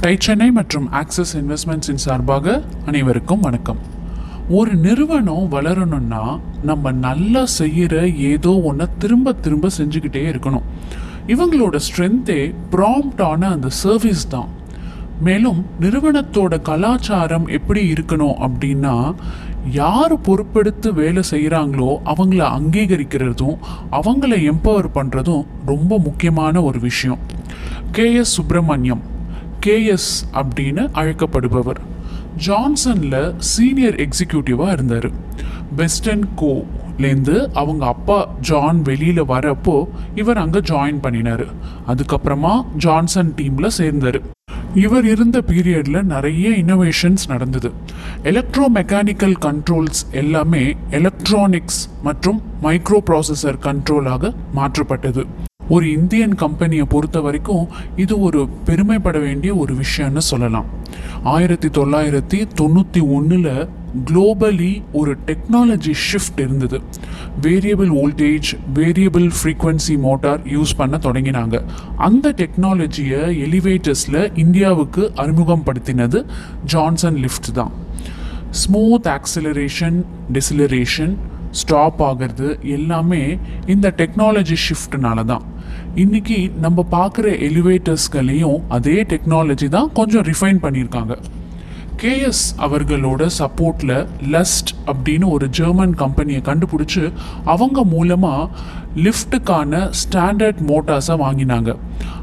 Tie Chennai மற்றும் axis இன்வெஸ்ட்மெண்ட்ஸின் சார்பாக அனைவருக்கும் வணக்கம். ஒரு நிறுவனம் வளரணும்னா நம்ம நல்லா செய்கிற ஏதோ ஒன்றை திரும்ப திரும்ப செஞ்சுக்கிட்டே இருக்கணும். இவங்களோட ஸ்ட்ரென்த்தே ப்ராம்ப்டான அந்த சர்வீஸ் தான். மேலும் நிறுவனத்தோட கலாச்சாரம் எப்படி இருக்கணும் அப்படின்னா யார் பொறுப்பெடுத்து வேலை செய்கிறாங்களோ அவங்கள அங்கீகரிக்கிறதும் அவங்கள எம்பவர் பண்ணுறதும் ரொம்ப முக்கியமான ஒரு விஷயம். கேஎஸ் சுப்பிரமணியம் கேஎஸ் அப்படின்னு அழைக்கப்படுபவர். ஜான்சனில் சீனியர் எக்ஸிக்யூட்டிவாக இருந்தார். வெஸ்டர்ன் கோலேருந்து அவங்க அப்பா ஜான் வெளியில் வரப்போ இவர் அங்கே ஜாயின் பண்ணினார். அதுக்கப்புறமா ஜான்சன் டீமில் சேர்ந்தார். இவர் இருந்த பீரியடில் நிறைய இன்னோவேஷன்ஸ் நடந்தது. எலக்ட்ரோ மெக்கானிக்கல் கண்ட்ரோல்ஸ் எல்லாமே எலக்ட்ரானிக்ஸ் மற்றும் மைக்ரோ ப்ராசஸர் கண்ட்ரோலாக மாற்றப்பட்டது. ஒரு இந்தியன் கம்பெனியை பொறுத்த வரைக்கும் இது ஒரு பெருமைப்பட வேண்டிய ஒரு விஷயம்னு சொல்லலாம். ஆயிரத்தி தொள்ளாயிரத்தி தொண்ணூற்றி ஒன்றில் குளோபலி ஒரு டெக்னாலஜி ஷிஃப்ட் இருந்தது. Variable voltage variable frequency motor use பண்ண தொடங்கினாங்க. அந்த டெக்னாலஜியை எலிவேட்டர்ஸில் இந்தியாவுக்கு அறிமுகப்படுத்தினது ஜான்சன் லிஃப்ட் தான். ஸ்மூத் ஆக்சிலரேஷன் டிசிலரேஷன் ஸ்டாப் ஆகிறது எல்லாமே இந்த டெக்னாலஜி ஷிஃப்ட்னால தான். இன்னைக்கு நம்ம பார்க்குற எலிவேட்டர்ஸ்களையும் அதே டெக்னாலஜி தான் கொஞ்சம் ரிஃபைன் பண்ணியிருக்காங்க. கேஎஸ் அவர்களோட சப்போர்ட்டில் லஸ்ட் அப்படின்னு ஒரு ஜெர்மன் கம்பெனியை கண்டுபிடிச்சி அவங்க மூலமாக லிஃப்ட்டுக்கான ஸ்டாண்டர்ட் மோட்டார்ஸை வாங்கினாங்க.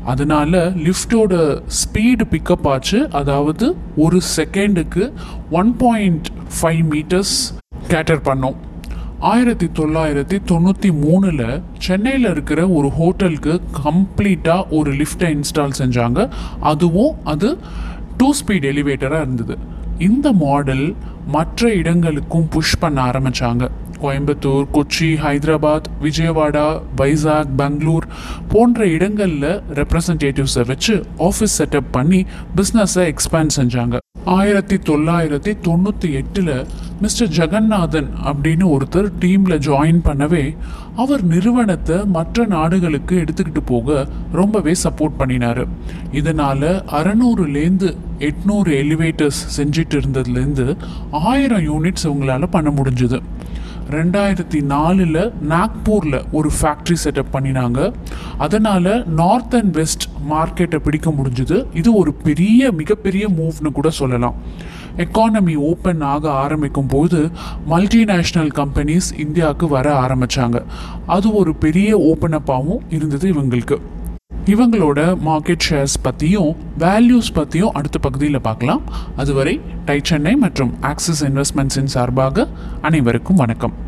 அதனால் லிஃப்டோட ஸ்பீடு பிக்கப் ஆச்சு. அதாவது ஒரு செகண்டுக்கு one point five metres cater பண்ணோம். ஆயிரத்தி தொள்ளாயிரத்தி தொண்ணூற்றி மூணில் சென்னையில் இருக்கிற ஒரு ஹோட்டலுக்கு கம்ப்ளீட்டாக ஒரு லிஃப்டை இன்ஸ்டால் செஞ்சாங்க. அதுவும் அது டூ ஸ்பீட் எலிவேட்டராக இருந்தது. இந்த மாடல் மற்ற இடங்களுக்கும் புஷ் பண்ண ஆரம்பித்தாங்க கோயம்புத்தூர் கொச்சி ஹைதராபாத் விஜயவாடா வைசாக் பெங்களூர் போன்ற இடங்களில் ரெப்ரசன்டேட்டிவ்ஸை வச்சு ஆஃபீஸ் செட்டப் பண்ணி பிஸ்னஸை எக்ஸ்பேண்ட் செஞ்சாங்க. ஆயிரத்தி தொள்ளாயிரத்தி தொண்ணூற்றி எட்டில் மிஸ்டர் ஜெகநாதன் அப்படின்னு ஒருத்தர் டீமில் ஜாயின் பண்ணவே அவர் நிறுவனத்தை மற்ற நாடுகளுக்கு எடுத்துக்கிட்டு போக ரொம்பவே சப்போர்ட் பண்ணினார். இதனால் அறநூறுலேருந்து எட்நூறு எலிவேட்டர்ஸ் செஞ்சிட்டு இருந்ததுலேருந்து ஆயிரம் யூனிட்ஸ் இவங்களால் பண்ண முடிஞ்சுது. ரெண்டாயிரத்தி நாலில் நாக்பூரில் ஒரு ஃபேக்ட்ரி செட்டப் பண்ணினாங்க. அதனால் நார்த் அண்ட் வெஸ்ட் மார்க்கெட்டை பிடிக்க முடிஞ்சுது. இது ஒரு பெரிய மிகப்பெரிய மூவ்னு கூட சொல்லலாம். எக்கானமி ஓப்பன் ஆக ஆரம்பிக்கும் போது மல்டிநேஷ்னல் கம்பெனிஸ் இந்தியாவுக்கு வர ஆரம்பித்தாங்க அது ஒரு பெரிய ஓப்பன் அப்பாகவும் இருந்தது இவங்களுக்கு. இவங்களோட மார்க்கெட் ஷேர்ஸ் பற்றியும் வேல்யூஸ் பற்றியும் அடுத்த பகுதியில் பார்க்கலாம். அதுவரை டை சென்னை மற்றும் ஆக்சிஸ் இன்வெஸ்ட்மெண்ட்ஸின் சார்பாக அனைவருக்கும் வணக்கம்.